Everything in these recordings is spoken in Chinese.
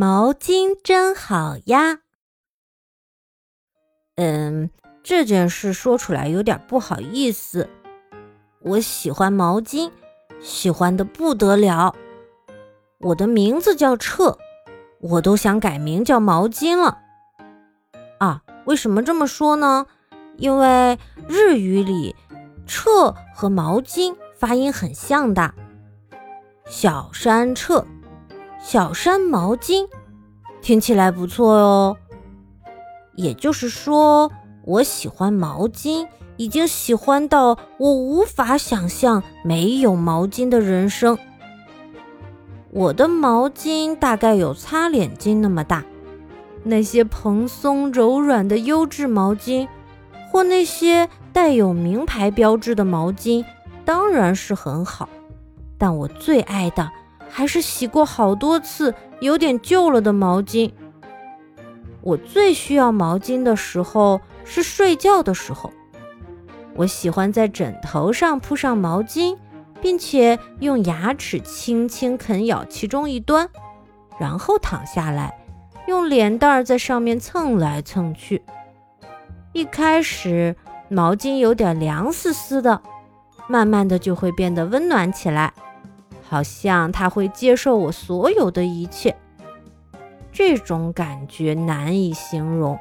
毛巾真好呀。嗯，这件事说出来有点不好意思。我喜欢毛巾，喜欢的不得了。我的名字叫彻，我都想改名叫毛巾了。啊，为什么这么说呢？因为日语里“彻”和“毛巾”发音很像的。小山彻，小山毛巾，听起来不错哦。也就是说，我喜欢毛巾，已经喜欢到我无法想象没有毛巾的人生。我的毛巾大概有擦脸巾那么大，那些蓬松柔软的优质毛巾，或那些带有名牌标志的毛巾，当然是很好。但我最爱的还是洗过好多次、有点旧了的毛巾。我最需要毛巾的时候是睡觉的时候，我喜欢在枕头上铺上毛巾，并且用牙齿轻轻啃咬其中一端，然后躺下来，用脸蛋儿在上面蹭来蹭去。一开始毛巾有点凉丝丝的，慢慢的就会变得温暖起来，好像他会接受我所有的一切。这种感觉难以形容。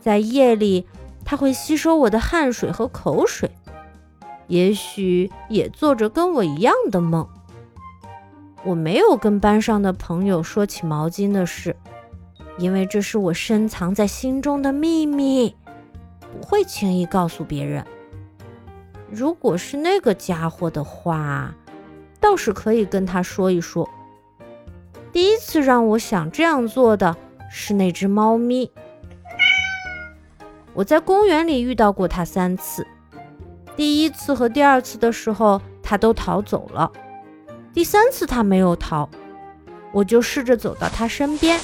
在夜里，他会吸收我的汗水和口水，也许也做着跟我一样的梦。我没有跟班上的朋友说起毛巾的事，因为这是我深藏在心中的秘密，不会轻易告诉别人。如果是那个家伙的话，倒是可以跟他说一说。第一次让我想这样做的是那只猫咪。我在公园里遇到过它三次，第一次和第二次的时候它都逃走了，第三次它没有逃，我就试着走到它身边。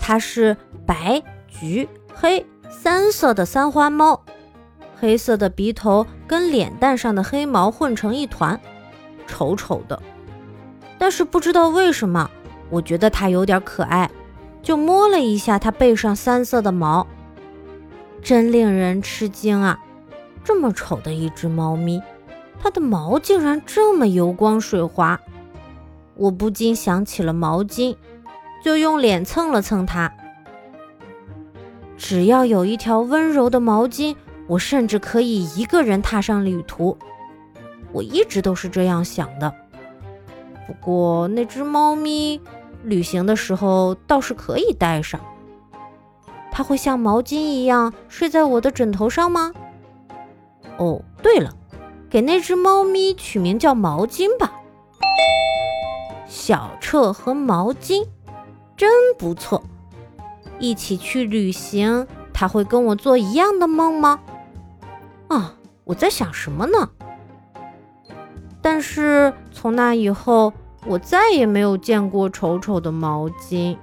它是白、橘、黑三色的三花猫，黑色的鼻头跟脸蛋上的黑毛混成一团，丑丑的。但是不知道为什么，我觉得它有点可爱，就摸了一下它背上三色的毛，真令人吃惊啊！这么丑的一只猫咪，它的毛竟然这么油光水滑，我不禁想起了毛巾，就用脸蹭了蹭它。只要有一条温柔的毛巾，我甚至可以一个人踏上旅途。我一直都是这样想的。不过那只猫咪旅行的时候倒是可以带上。它会像毛巾一样睡在我的枕头上吗？哦，对了，给那只猫咪取名叫毛巾吧。小彻和毛巾，真不错。一起去旅行，它会跟我做一样的梦吗？啊，我在想什么呢？但是从那以后，我再也没有见过丑丑的毛巾。